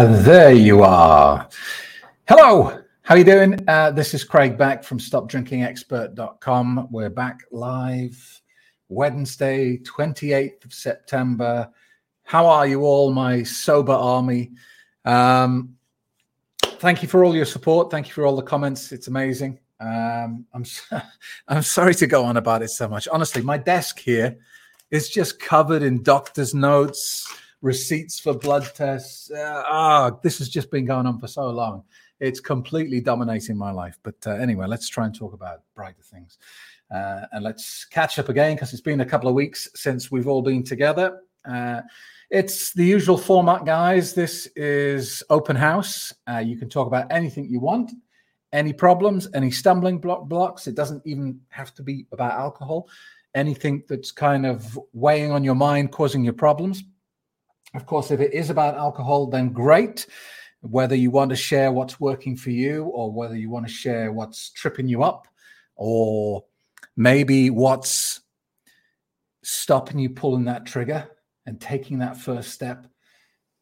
Ah, there you are. Hello, how are you doing? Uh, this is Craig back from StopDrinkingExpert.com. We're back live Wednesday, 28th of September. How are you all, my sober army? Um, thank you for all your support. Thank you for all the comments. It's amazing. Um, I'm I'm sorry to go on about it so much. Honestly, my desk here is just covered in doctor's notes receipts for blood tests. Uh, ah, this has just been going on for so long. It's completely dominating my life. But uh, anyway, let's try and talk about brighter things. Uh, and let's catch up again because it's been a couple of weeks since we've all been together. Uh, it's the usual format, guys. This is open house. Uh, you can talk about anything you want, any problems, any stumbling block blocks. It doesn't even have to be about alcohol. Anything that's kind of weighing on your mind, causing you problems of course, if it is about alcohol, then great. Whether you want to share what's working for you, or whether you want to share what's tripping you up, or maybe what's stopping you pulling that trigger and taking that first step.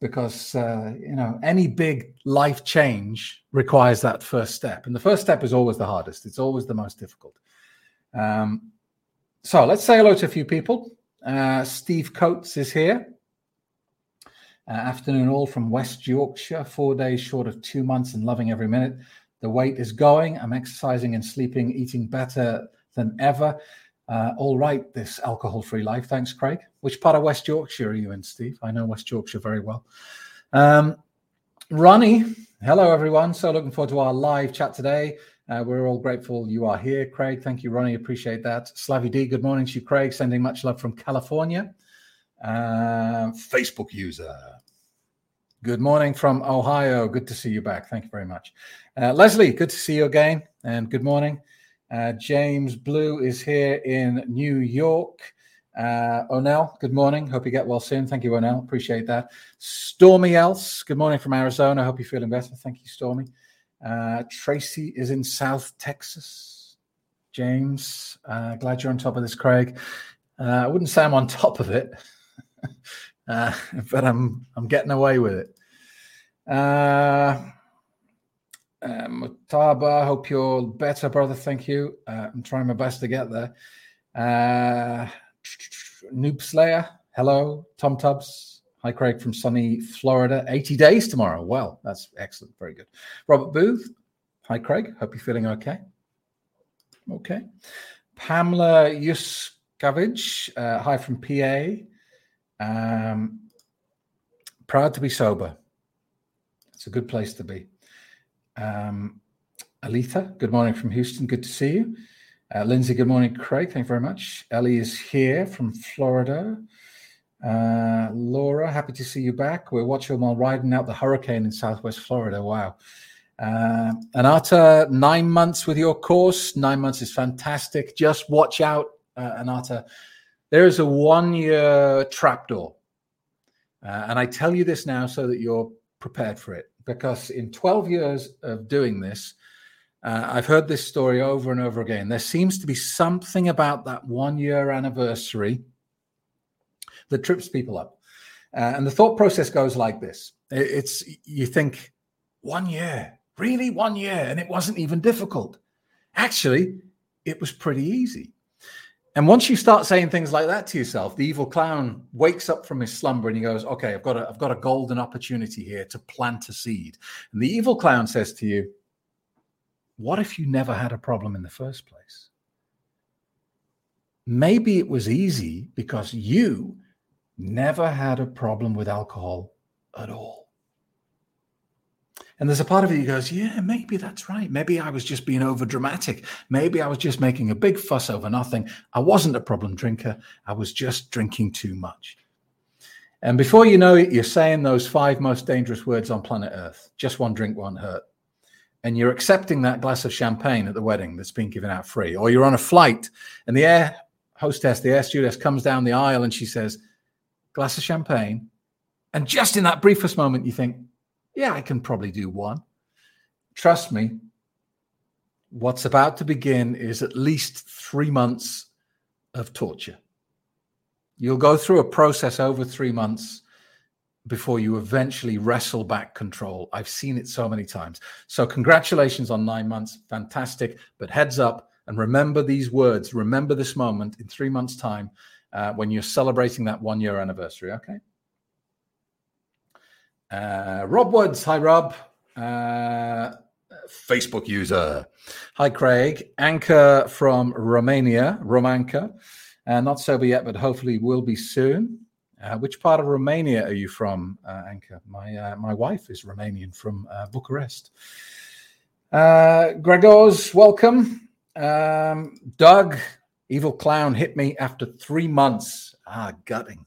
Because uh, you know any big life change requires that first step. And the first step is always the hardest. It's always the most difficult. Um, so let's say hello to a few people. Uh, steve coates is here uh, afternoon all from West Yorkshire, four days short of two months and loving every minute. The weight is going. I'm exercising and sleeping, eating better than ever. Uh, all right, this alcohol free life. Thanks, Craig. Which part of West Yorkshire are you in, Steve? I know West Yorkshire very well. Um, Ronnie, hello, everyone. So looking forward to our live chat today. Uh, we're all grateful you are here, Craig. Thank you, Ronnie. Appreciate that. Slavy D, good morning to you, Craig. Sending much love from California. Uh, Facebook user. Good morning from Ohio. Good to see you back. Thank you very much. Uh, Leslie, good to see you again. And good morning. Uh, James Blue is here in New York. Uh, Onel, good morning. Hope you get well soon. Thank you, Onel. Appreciate that. Stormy Else, good morning from Arizona. Hope you're feeling better. Thank you, Stormy. Uh, Tracy is in South Texas. James, uh, glad you're on top of this, Craig. Uh, I wouldn't say I'm on top of it. uh, but I'm I'm getting away with it. Uh, uh, Mutaba, hope you're better, brother. Thank you. Uh, I'm trying my best to get there. Uh, Noob Slayer, hello. Tom Tubbs, hi, Craig from sunny Florida. 80 days tomorrow. Well, that's excellent. Very good. Robert Booth, hi, Craig. Hope you're feeling okay. Okay. Pamela Yuskavich, uh, hi from PA. Um, proud to be sober. It's a good place to be. Um, Aletha, good morning from Houston. Good to see you. Uh, Lindsay, good morning, Craig. Thank you very much. Ellie is here from Florida. Uh, Laura, happy to see you back. We're watching while riding out the hurricane in Southwest Florida. Wow. Uh, Anata, nine months with your course. Nine months is fantastic. Just watch out, uh, Anata. There is a one year trapdoor. Uh, and I tell you this now so that you're prepared for it. Because in 12 years of doing this, uh, I've heard this story over and over again. There seems to be something about that one year anniversary that trips people up. Uh, and the thought process goes like this it's you think, one year, really one year, and it wasn't even difficult. Actually, it was pretty easy. And once you start saying things like that to yourself, the evil clown wakes up from his slumber and he goes, "Okay, I've got a, I've got a golden opportunity here to plant a seed." And the evil clown says to you, "What if you never had a problem in the first place? Maybe it was easy because you never had a problem with alcohol at all." And there's a part of it that goes, yeah, maybe that's right. Maybe I was just being over dramatic. Maybe I was just making a big fuss over nothing. I wasn't a problem drinker. I was just drinking too much. And before you know it, you're saying those five most dangerous words on planet Earth just one drink won't hurt. And you're accepting that glass of champagne at the wedding that's been given out free. Or you're on a flight and the air hostess, the air stewardess comes down the aisle and she says, glass of champagne. And just in that briefest moment, you think, yeah, I can probably do one. Trust me, what's about to begin is at least three months of torture. You'll go through a process over three months before you eventually wrestle back control. I've seen it so many times. So, congratulations on nine months. Fantastic. But heads up and remember these words. Remember this moment in three months' time uh, when you're celebrating that one year anniversary. Okay. Uh, Rob Woods. Hi, Rob. Uh, Facebook user. Hi, Craig. Anchor from Romania, Romanca. Uh, not sober yet, but hopefully will be soon. Uh, which part of Romania are you from, uh, Anchor? My uh, my wife is Romanian from uh, Bucharest. Uh, Gregors, welcome. Um, Doug, evil clown, hit me after three months. Ah, gutting.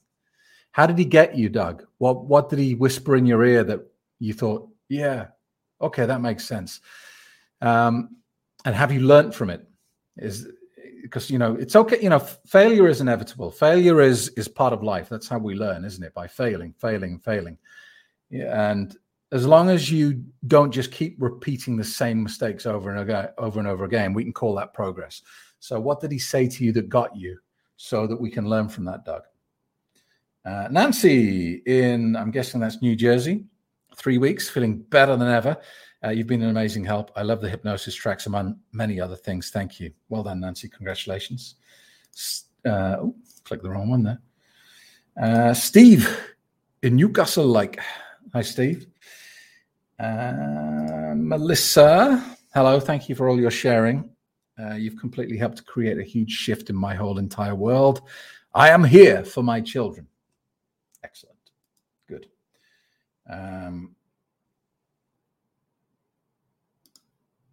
How did he get you, Doug? What what did he whisper in your ear that you thought, yeah, okay, that makes sense? Um, and have you learned from it? Is because you know it's okay you know failure is inevitable failure is is part of life that's how we learn isn't it by failing failing failing yeah, and as long as you don't just keep repeating the same mistakes over and again over and over again we can call that progress so what did he say to you that got you so that we can learn from that doug uh, nancy in i'm guessing that's new jersey three weeks feeling better than ever uh, you've been an amazing help. I love the hypnosis tracks among many other things. Thank you. Well done, Nancy. Congratulations. Uh, oh, click the wrong one there. Uh, Steve in Newcastle, like, hi, Steve. Uh, Melissa, hello. Thank you for all your sharing. Uh, you've completely helped create a huge shift in my whole entire world. I am here for my children. Excellent. Good. Um,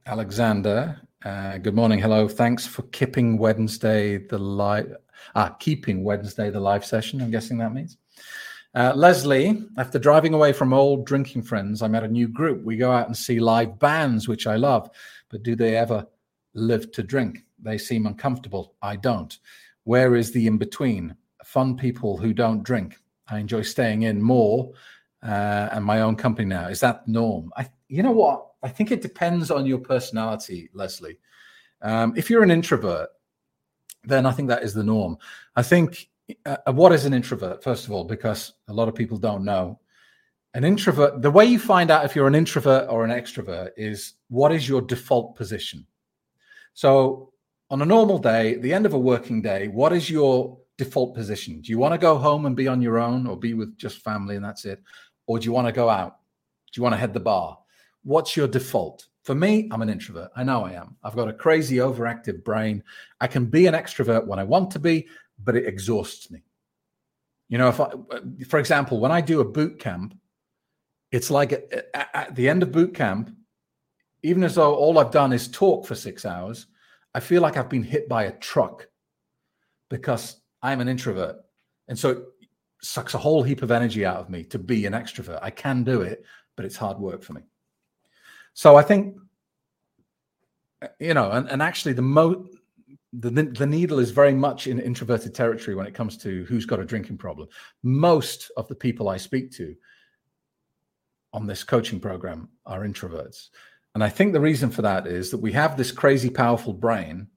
Alexander, uh, good morning. Hello. Thanks for keeping Wednesday the live. Ah, keeping Wednesday the live session. I'm guessing that means. Uh, Leslie, after driving away from old drinking friends, I met a new group. We go out and see live bands, which I love. But do they ever live to drink? They seem uncomfortable. I don't. Where is the in between? Fun people who don't drink. I enjoy staying in more uh, and my own company now. Is that norm? I, you know what? I think it depends on your personality, Leslie. Um, if you're an introvert, then I think that is the norm. I think uh, uh, what is an introvert, first of all, because a lot of people don't know. An introvert, the way you find out if you're an introvert or an extrovert is what is your default position? So, on a normal day, the end of a working day, what is your default position? Do you want to go home and be on your own or be with just family and that's it? Or do you want to go out? Do you want to head the bar? what's your default? For me, I'm an introvert. I know I am. I've got a crazy overactive brain. I can be an extrovert when I want to be, but it exhausts me. You know, if I, for example, when I do a boot camp, it's like at, the end of boot camp, even as though all I've done is talk for six hours, I feel like I've been hit by a truck because I'm an introvert. And so it sucks a whole heap of energy out of me to be an extrovert. I can do it, but it's hard work for me. So I think, you know, and, and actually the mo the, the needle is very much in introverted territory when it comes to who's got a drinking problem. Most of the people I speak to on this coaching program are introverts. And I think the reason for that is that we have this crazy powerful brain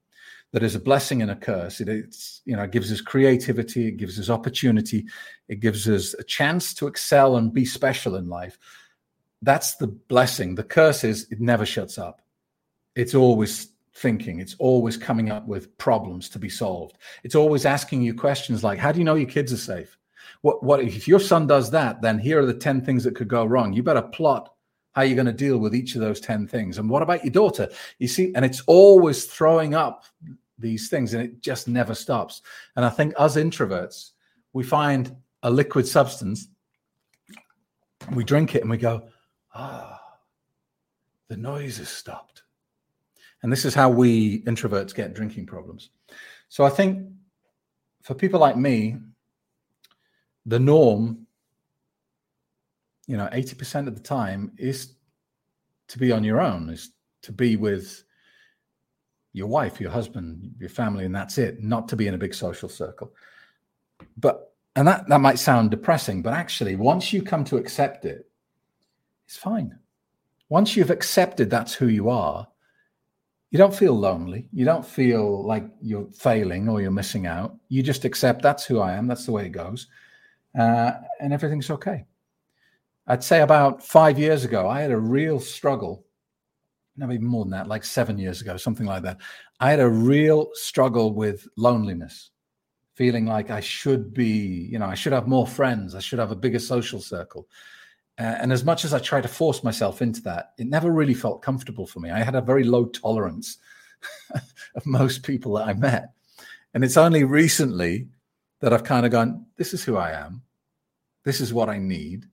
that is a blessing and a curse. It, it's you know it gives us creativity, it gives us opportunity, it gives us a chance to excel and be special in life that's the blessing. The curse is it never shuts up. It's always thinking. It's always coming up with problems to be solved. It's always asking you questions like, "How do you know your kids are safe?" What what if your son does that? Then here are the ten things that could go wrong. You better plot how you're going to deal with each of those ten things. And what about your daughter? You see, and it's always throwing up these things, and it just never stops. And I think us introverts, we find a liquid substance, we drink it, and we go, ah, the noise has stopped. And this is how we introverts get drinking problems. So I think for people like me, the norm, you know, 80% of the time is to be on your own, is to be with your wife, your husband, your family, and that's it, not to be in a big social circle. But, and that, that might sound depressing, but actually, once you come to accept it, it's fine. Once you've accepted that's who you are, you don't feel lonely. You don't feel like you're failing or you're missing out. You just accept that's who I am. That's the way it goes. Uh, and everything's okay. I'd say about five years ago, I had a real struggle. No, even more than that, like seven years ago, something like that. I had a real struggle with loneliness, feeling like I should be, you know, I should have more friends. I should have a bigger social circle. Uh, and as much as I tried to force myself into that, it never really felt comfortable for me. I had a very low tolerance of most people that I met. And it's only recently that I've kind of gone, this is who I am. This is what I need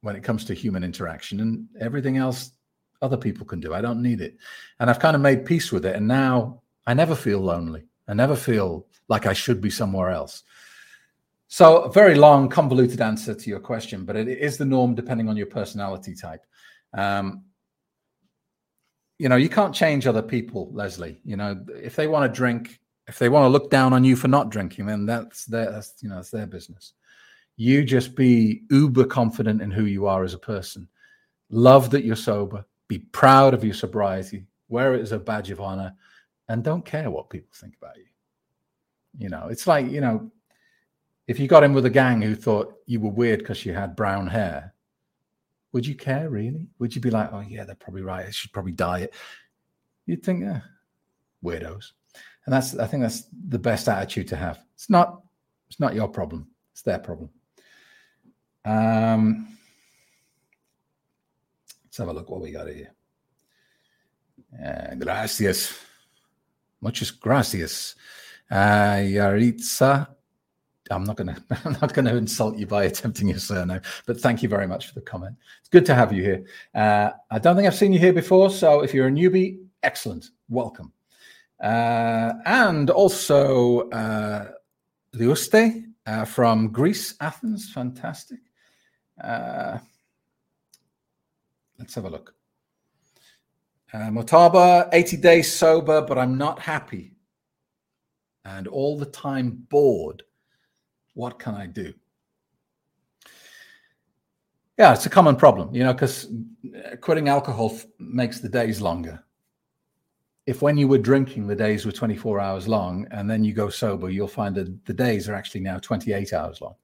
when it comes to human interaction and everything else other people can do. I don't need it. And I've kind of made peace with it. And now I never feel lonely. I never feel like I should be somewhere else. So, a very long, convoluted answer to your question, but it is the norm depending on your personality type. Um, you know, you can't change other people, Leslie. You know, if they want to drink, if they want to look down on you for not drinking, then that's their, that's, you know, that's their business. You just be uber confident in who you are as a person. Love that you're sober. Be proud of your sobriety. Wear it as a badge of honor, and don't care what people think about you. You know, it's like you know, if you got in with a gang who thought you were weird because you had brown hair, would you care really? Would you be like, oh yeah, they're probably right. I should probably dye it. You'd think, yeah, weirdos. And that's I think that's the best attitude to have. It's not it's not your problem. It's their problem. Um, let's have a look what we got here. Uh, gracias. Muchas gracias. Uh, Yaritza. I'm not gonna I'm not gonna insult you by attempting your surname, but thank you very much for the comment. It's good to have you here. Uh, I don't think I've seen you here before, so if you're a newbie, excellent, welcome. Uh, and also uh, Liuste uh, from Greece, Athens, fantastic. Uh, let's have a look. Uh, Motaba, 80 days sober, but I'm not happy and all the time bored. What can I do? Yeah, it's a common problem, you know, because quitting alcohol f- makes the days longer. If when you were drinking, the days were 24 hours long, and then you go sober, you'll find that the days are actually now 28 hours long.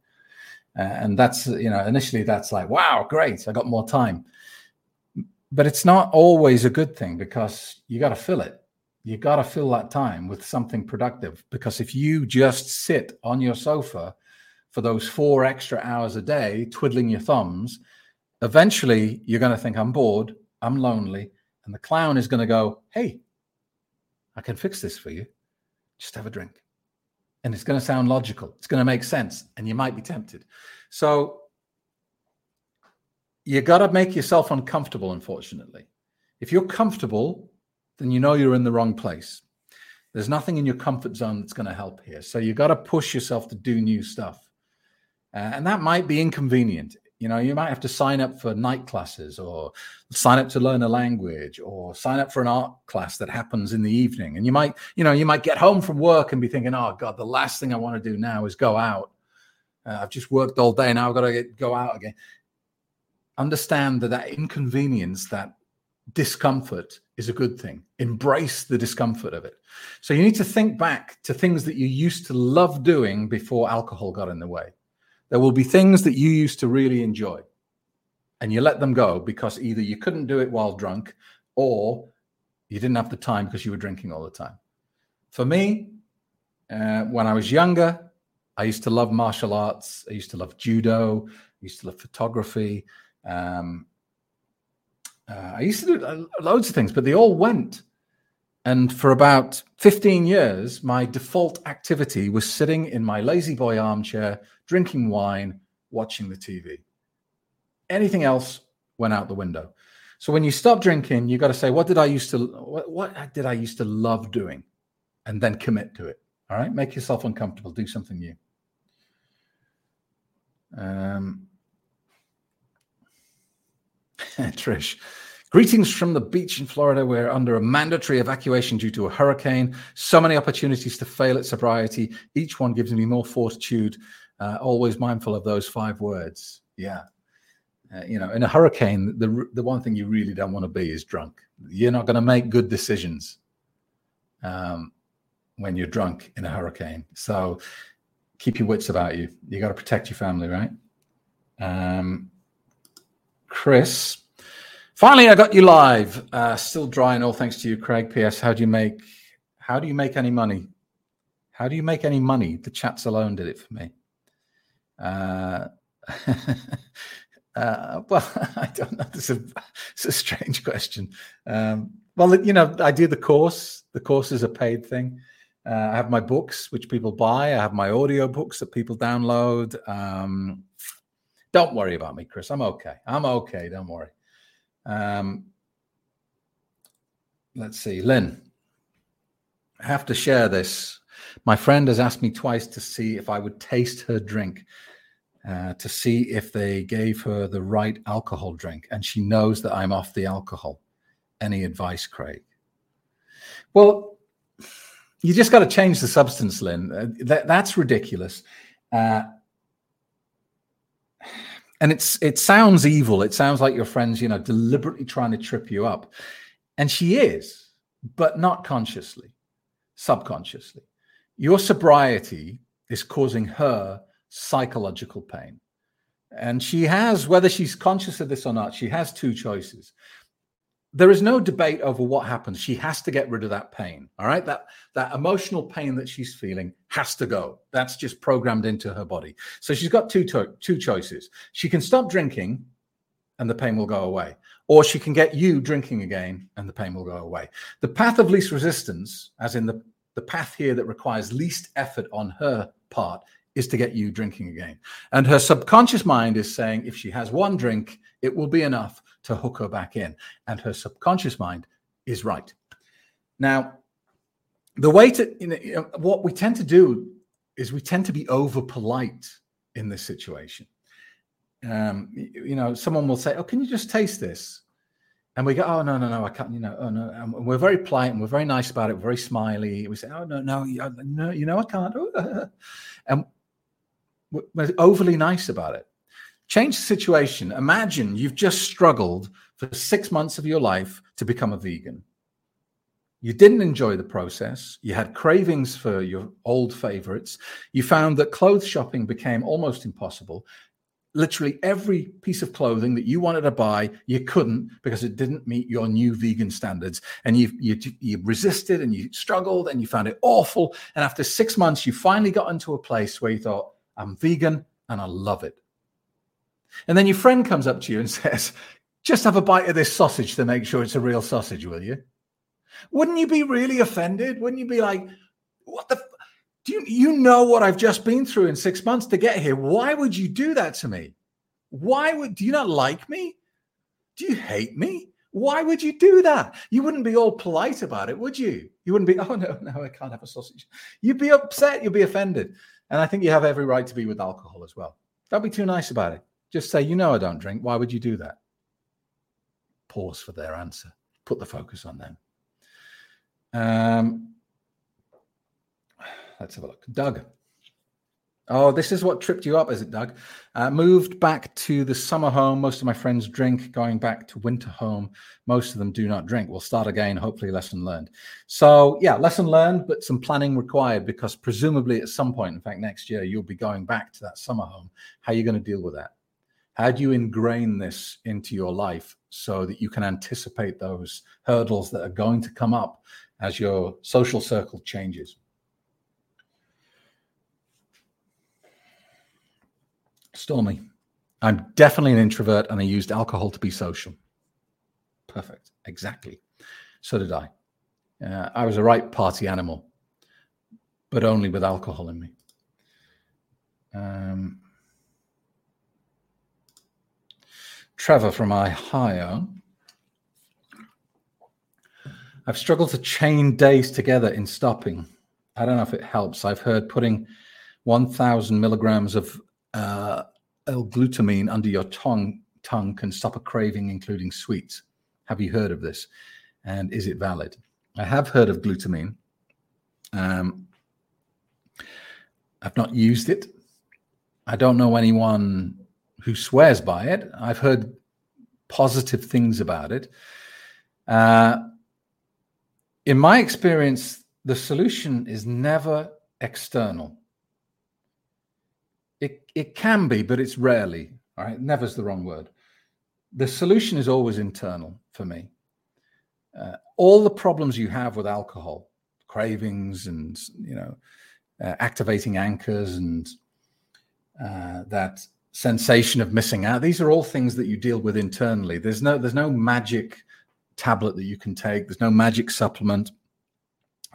Uh, and that's, you know, initially that's like, wow, great, I got more time. But it's not always a good thing because you got to fill it. You got to fill that time with something productive. Because if you just sit on your sofa for those four extra hours a day, twiddling your thumbs, eventually you're going to think, I'm bored, I'm lonely. And the clown is going to go, Hey, I can fix this for you. Just have a drink and it's going to sound logical. It's going to make sense, and you might be tempted. So you got to make yourself uncomfortable, unfortunately. If you're comfortable, then you know you're in the wrong place. There's nothing in your comfort zone that's going to help here. So you got to push yourself to do new stuff. Uh, and that might be inconvenient. You know, you might have to sign up for night classes or sign up to learn a language or sign up for an art class that happens in the evening. And you might, you know, you might get home from work and be thinking, oh, God, the last thing I want to do now is go out. Uh, I've just worked all day. Now I've got to get, go out again. Understand that that inconvenience, that discomfort is a good thing. Embrace the discomfort of it. So you need to think back to things that you used to love doing before alcohol got in the way. There will be things that you used to really enjoy and you let them go because either you couldn't do it while drunk or you didn't have the time because you were drinking all the time. For me, uh, when I was younger, I used to love martial arts. I used to love judo. I used to love photography. Um, uh, I used to do uh, loads of things, but they all went. And for about 15 years, my default activity was sitting in my lazy boy armchair, drinking wine, watching the TV. Anything else went out the window. So when you stop drinking, you got to say, what did I used to what, what did I used to love doing? And then commit to it. All right. Make yourself uncomfortable. Do something new. Um, Trish, Greetings from the beach in Florida. We're under a mandatory evacuation due to a hurricane. So many opportunities to fail at sobriety. Each one gives me more fortitude. Uh, always mindful of those five words. Yeah. Uh, you know, in a hurricane, the the one thing you really don't want to be is drunk. You're not going to make good decisions um, when you're drunk in a hurricane. So keep your wits about you. You got to protect your family, right? Um, Chris. Finally, I got you live. Uh, still drying, all thanks to you, Craig. P.S. How do you make how do you make any money? How do you make any money? The chats alone did it for me. Uh, uh, well, I don't know. It's a, it's a strange question. Um, well, you know, I do the course. The course is a paid thing. Uh, I have my books, which people buy. I have my audio books that people download. Um, don't worry about me, Chris. I'm okay. I'm okay. Don't worry. Um, let's see. Lynn, I have to share this. My friend has asked me twice to see if I would taste her drink, uh, to see if they gave her the right alcohol drink. And she knows that I'm off the alcohol. Any advice, Craig? Well, you just got to change the substance, Lynn. Uh, that, that's ridiculous. Uh, and it's it sounds evil. It sounds like your friend's, you know, deliberately trying to trip you up. And she is, but not consciously, subconsciously. Your sobriety is causing her psychological pain. And she has, whether she's conscious of this or not, she has two choices there is no debate over what happens. She has to get rid of that pain. All right. That that emotional pain that she's feeling has to go. That's just programmed into her body. So she's got two to- two choices. She can stop drinking and the pain will go away. Or she can get you drinking again and the pain will go away. The path of least resistance, as in the, the path here that requires least effort on her part, is to get you drinking again. And her subconscious mind is saying if she has one drink, it will be enough to hook her back in. And her subconscious mind is right. Now, the way to, you know, what we tend to do is we tend to be over polite in this situation. Um, you know, someone will say, Oh, can you just taste this? And we go, Oh, no, no, no, I can't, you know, oh, no. And we're very polite and we're very nice about it, we're very smiley. We say, Oh, no, no, no, you know, I can't. and we're overly nice about it. Change the situation. Imagine you've just struggled for six months of your life to become a vegan. You didn't enjoy the process. You had cravings for your old favorites. You found that clothes shopping became almost impossible. Literally every piece of clothing that you wanted to buy, you couldn't because it didn't meet your new vegan standards. And you, you, you resisted and you struggled and you found it awful. And after six months, you finally got into a place where you thought, I'm vegan and I love it. And then your friend comes up to you and says, just have a bite of this sausage to make sure it's a real sausage, will you? Wouldn't you be really offended? Wouldn't you be like, what the? F- do you, you know what I've just been through in six months to get here? Why would you do that to me? Why would, do you not like me? Do you hate me? Why would you do that? You wouldn't be all polite about it, would you? You wouldn't be, oh, no, no, I can't have a sausage. You'd be upset. You'd be offended. And I think you have every right to be with alcohol as well. Don't be too nice about it. Just say, you know, I don't drink. Why would you do that? Pause for their answer. Put the focus on them. Um, let's have a look. Doug. Oh, this is what tripped you up, is it, Doug? Uh, moved back to the summer home. Most of my friends drink. Going back to winter home. Most of them do not drink. We'll start again. Hopefully, lesson learned. So, yeah, lesson learned, but some planning required because presumably at some point, in fact, next year, you'll be going back to that summer home. How are you going to deal with that? How do you ingrain this into your life so that you can anticipate those hurdles that are going to come up as your social circle changes? Stormy. I'm definitely an introvert and I used alcohol to be social. Perfect. Exactly. So did I. Uh, I was a right party animal, but only with alcohol in me. Um, Trevor from Ohio. I've struggled to chain days together in stopping. I don't know if it helps. I've heard putting 1,000 milligrams of uh, L-glutamine under your tongue tongue can stop a craving, including sweets. Have you heard of this? And is it valid? I have heard of glutamine. Um, I've not used it. I don't know anyone who swears by it. I've heard positive things about it. Uh, in my experience, the solution is never external. It, it can be, but it's rarely. All right, never's the wrong word. the solution is always internal for me. Uh, all the problems you have with alcohol, cravings, and you know, uh, activating anchors, and uh, that sensation of missing out. These are all things that you deal with internally. There's no there's no magic tablet that you can take. There's no magic supplement.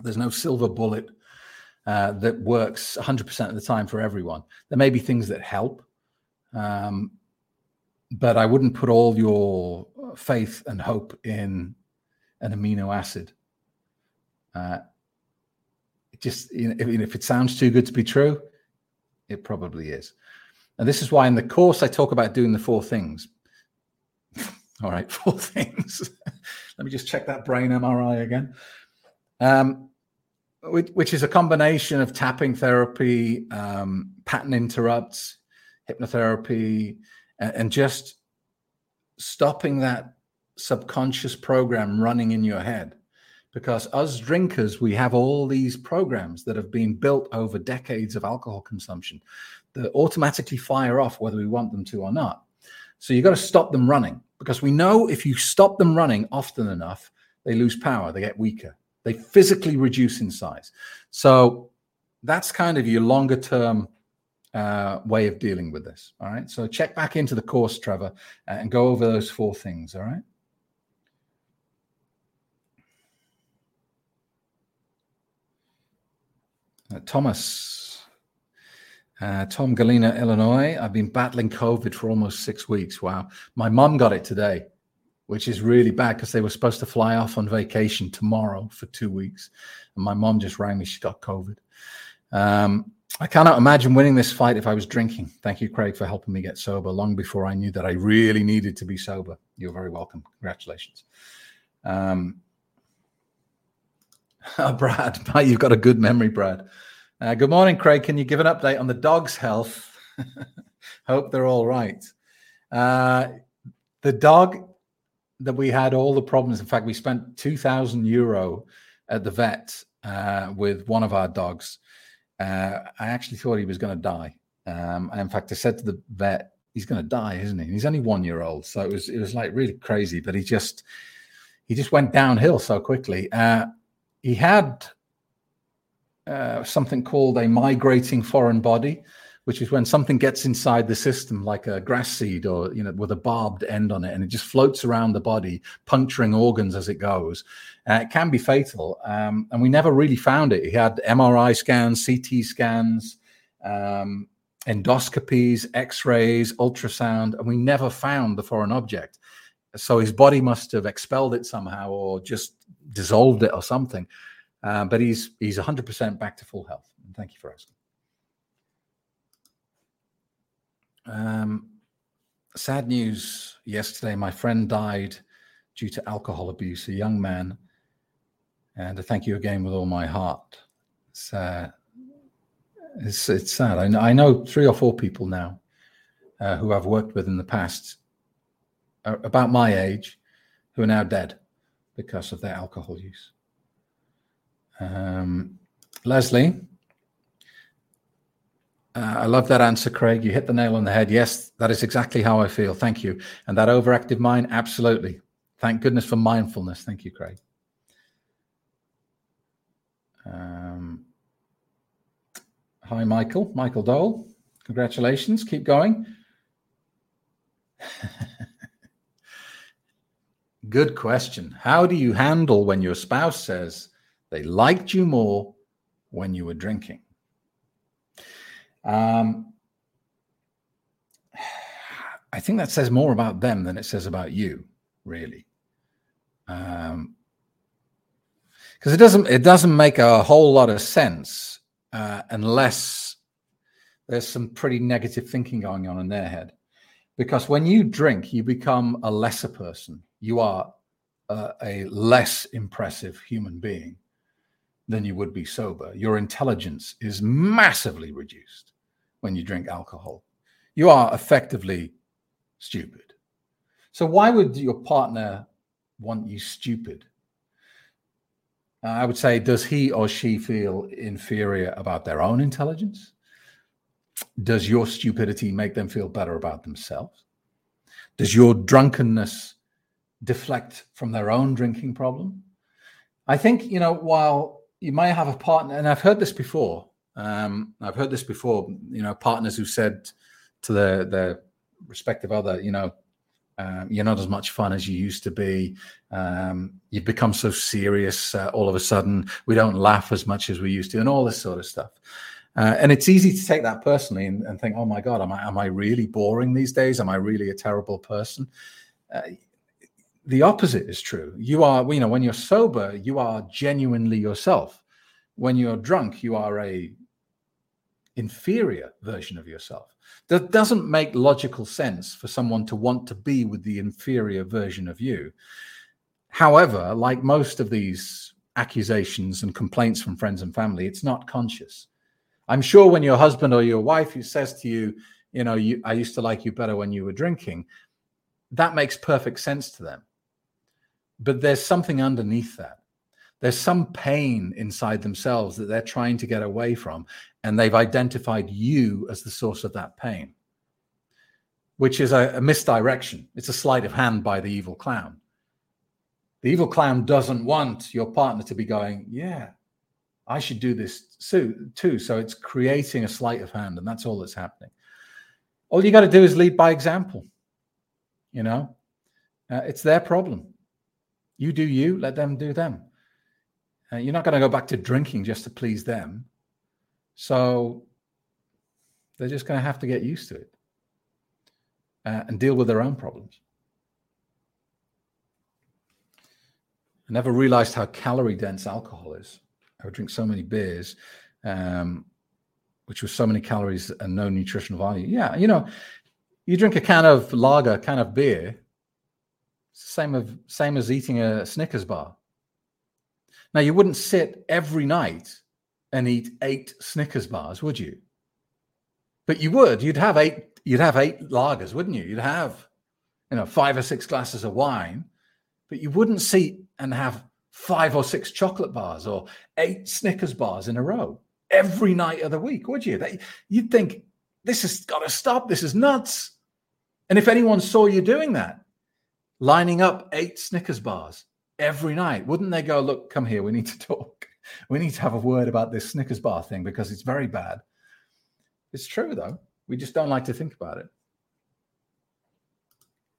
There's no silver bullet uh, that works 100% of the time for everyone. There may be things that help, um, but I wouldn't put all your faith and hope in an amino acid. Uh, just you know, if, if it sounds too good to be true, it probably is. And this is why in the course I talk about doing the four things. All right, four things. Let me just check that brain MRI again. Um, which, which, is a combination of tapping therapy, um, pattern interrupts, hypnotherapy, and, and just stopping that subconscious program running in your head because us drinkers we have all these programs that have been built over decades of alcohol consumption that automatically fire off whether we want them to or not. So you've got to stop them running because we know if you stop them running often enough they lose power they get weaker. They physically reduce in size. So that's kind of your longer term uh, way of dealing with this all right? So check back into the course trevor and go over those four things all right? Uh, Thomas, uh, Tom Galena, Illinois. I've been battling COVID for almost six weeks. Wow. My mum got it today, which is really bad because they were supposed to fly off on vacation tomorrow for two weeks. And my mom just rang me. She got COVID. Um, I cannot imagine winning this fight if I was drinking. Thank you, Craig, for helping me get sober long before I knew that I really needed to be sober. You're very welcome. Congratulations. Um, Brad, you've got a good memory, Brad. Uh, good morning, Craig. Can you give an update on the dog's health? Hope they're all right. Uh, the dog that we had all the problems. In fact, we spent 2,000 euro at the vet uh, with one of our dogs. Uh, I actually thought he was going to die. Um, and in fact, I said to the vet, he's going to die, isn't he? he's only one year old. So it was, it was like really crazy, but he just, he just went downhill so quickly. Uh, he had uh, something called a migrating foreign body, which is when something gets inside the system, like a grass seed or you know, with a barbed end on it, and it just floats around the body, puncturing organs as it goes. Uh, it can be fatal, um, and we never really found it. He had MRI scans, CT scans, um, endoscopies, X-rays, ultrasound, and we never found the foreign object. So his body must have expelled it somehow, or just dissolved it or something. Uh, but he's he's 100% back to full health. And thank you for asking. Um, sad news yesterday. My friend died due to alcohol abuse. A young man, and I thank you again with all my heart. It's uh, it's, it's sad. I know, I know three or four people now uh, who I've worked with in the past, uh, about my age, who are now dead because of their alcohol use. Um, Leslie, uh, I love that answer, Craig. You hit the nail on the head. Yes, that is exactly how I feel. Thank you. And that overactive mind, absolutely. Thank goodness for mindfulness. Thank you, Craig. Um, hi, Michael. Michael Dole. Congratulations. Keep going. Good question. How do you handle when your spouse says they liked you more when you were drinking? Um, I think that says more about them than it says about you, really. Um, because it doesn't it doesn't make a whole lot of sense uh, unless there's some pretty negative thinking going on in their head. Because when you drink, you become a lesser person you are uh, a less impressive human being than you would be sober. Your intelligence is massively reduced when you drink alcohol. You are effectively stupid. So, why would your partner want you stupid? Uh, I would say, does he or she feel inferior about their own intelligence? Does your stupidity make them feel better about themselves? Does your drunkenness deflect from their own drinking problem? I think, you know, while you may have a partner, and I've heard this before, um, I've heard this before, you know, partners who said to their, their respective other, you know, um, you're not as much fun as you used to be. Um, you've become so serious uh, all of a sudden. We don't laugh as much as we used to, and all this sort of stuff. Uh, and it's easy to take that personally and, and, think, "Oh my God, am I am I really boring these days? Am I really a terrible person?" Uh, the opposite is true. You are, you know, when you're sober, you are genuinely yourself. When you're drunk, you are a inferior version of yourself. That doesn't make logical sense for someone to want to be with the inferior version of you. However, like most of these accusations and complaints from friends and family, it's not conscious. I'm sure when your husband or your wife who says to you, you know, you, I used to like you better when you were drinking, that makes perfect sense to them. But there's something underneath that. There's some pain inside themselves that they're trying to get away from, and they've identified you as the source of that pain, which is a, a misdirection. It's a sleight of hand by the evil clown. The evil clown doesn't want your partner to be going, Yeah, I should do this too. So it's creating a sleight of hand, and that's all that's happening. All you got to do is lead by example. You know, uh, it's their problem. You do you, let them do them. Uh, you're not going to go back to drinking just to please them. So they're just going to have to get used to it uh, and deal with their own problems. I never realized how calorie dense alcohol is. I would drink so many beers, um, which was so many calories and no nutritional value. Yeah, you know, you drink a can of lager, a can of beer, same of same as eating a Snickers bar. Now, you wouldn't sit every night and eat eight Snickers bars, would you? But you would. You'd have eight. You'd have eight lagers, wouldn't you? You'd have, you know, five or six glasses of wine, but you wouldn't sit and have five or six chocolate bars or eight Snickers bars in a row every night of the week, would you? You'd think this has got to stop. This is nuts. And if anyone saw you doing that, lining up eight Snickers bars every night, wouldn't they go, look, come here, we need to talk. We need to have a word about this Snickers bar thing because it's very bad. It's true, though. We just don't like to think about it.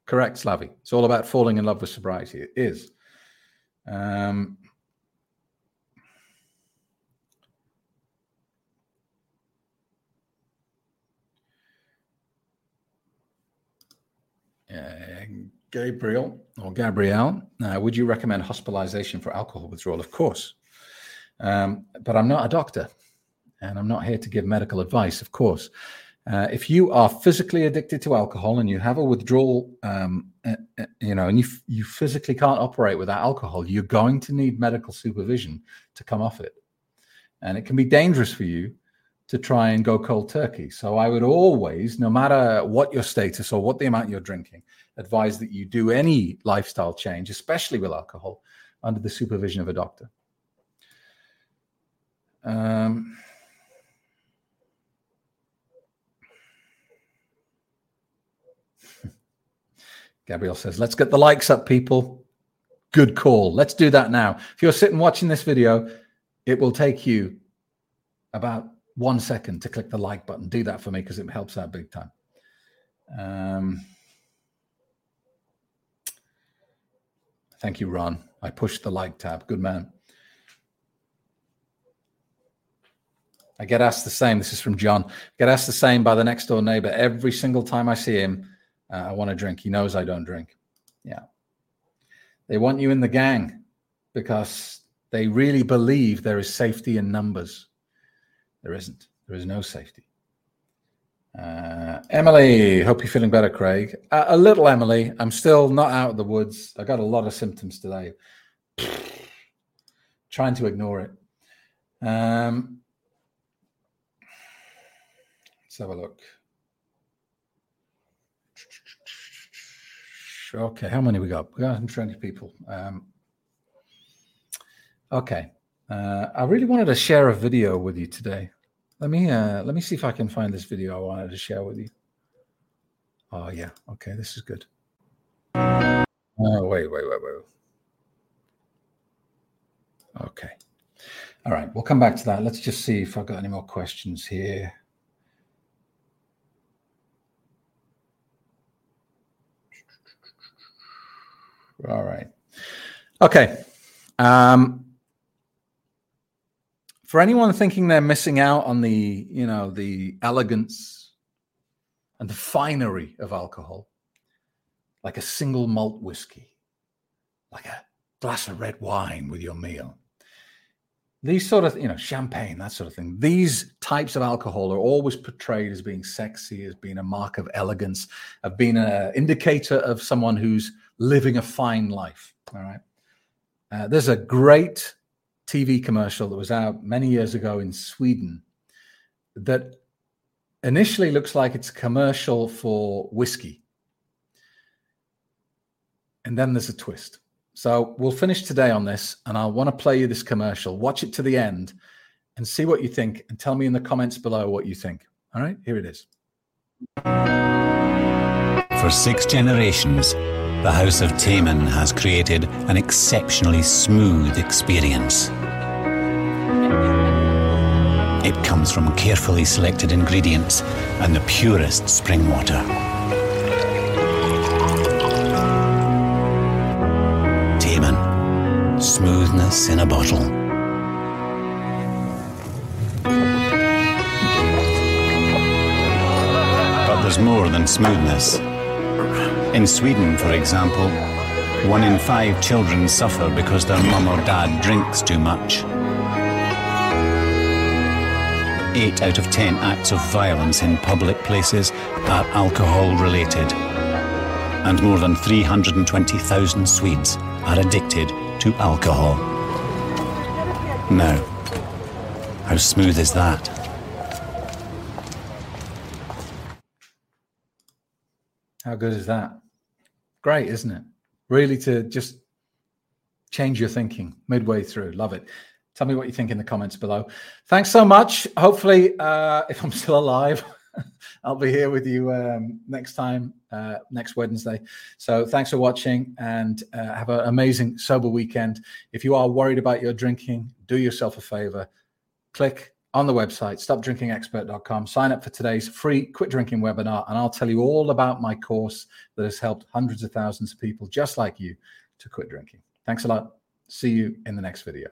Correct, Slavy. It's all about falling in love with sobriety. It is. Um, Gabriel or Gabrielle, uh, would you recommend hospitalization for alcohol withdrawal? Of course. Um, but I'm not a doctor and I'm not here to give medical advice, of course. Uh, if you are physically addicted to alcohol and you have a withdrawal, um, uh, uh you know, and you, f- you physically can't operate without alcohol, you're going to need medical supervision to come off it. And it can be dangerous for you to try and go cold turkey. So I would always, no matter what your status or what the amount you're drinking, advise that you do any lifestyle change, especially with alcohol, under the supervision of a doctor. Um, Gabriel says, let's get the likes up, people. Good call. Let's do that now. If you're sitting watching this video, it will take you about one second to click the like button. Do that for me because it helps out big time. Um, thank you, Ron. I pushed the like tab. Good man. I get asked the same. This is from John. I get asked the same by the next door neighbor every single time I see him. Uh, I want to drink. He knows I don't drink. Yeah. They want you in the gang because they really believe there is safety in numbers. There isn't. There is no safety. Uh, Emily, hope you're feeling better, Craig. Uh, a little, Emily. I'm still not out of the woods. I got a lot of symptoms today. Trying to ignore it. Um, let's have a look. Okay, how many we got? We got 120 people. Um, okay, uh, I really wanted to share a video with you today. Let me uh, let me see if I can find this video I wanted to share with you. Oh yeah, okay, this is good. Oh, wait, wait, wait, wait. Okay. All right, we'll come back to that. Let's just see if I've got any more questions here. All right. Okay. Um, for anyone thinking they're missing out on the, you know, the elegance and the finery of alcohol, like a single malt whiskey, like a glass of red wine with your meal. These sort of, you know, champagne, that sort of thing. These types of alcohol are always portrayed as being sexy, as being a mark of elegance, of being an indicator of someone who's living a fine life. All right. Uh, there's a great TV commercial that was out many years ago in Sweden that initially looks like it's a commercial for whiskey. And then there's a twist. So we'll finish today on this, and I want to play you this commercial. Watch it to the end and see what you think, and tell me in the comments below what you think. All right, here it is. For six generations, the House of Taman has created an exceptionally smooth experience. It comes from carefully selected ingredients and the purest spring water. Taman, smoothness in a bottle. But there's more than smoothness. In Sweden, for example, one in five children suffer because their mum or dad drinks too much. Eight out of ten acts of violence in public places are alcohol related. And more than 320,000 Swedes are addicted to alcohol. Now, how smooth is that? How good is that? Great, isn't it? Really to just change your thinking midway through. Love it. Tell me what you think in the comments below. Thanks so much. Hopefully, uh, if I'm still alive, I'll be here with you um, next time, uh, next Wednesday. So thanks for watching and uh, have an amazing sober weekend. If you are worried about your drinking, do yourself a favor. Click on the website, stopdrinkingexpert.com. Sign up for today's free quit drinking webinar, and I'll tell you all about my course that has helped hundreds of thousands of people just like you to quit drinking. Thanks a lot. See you in the next video.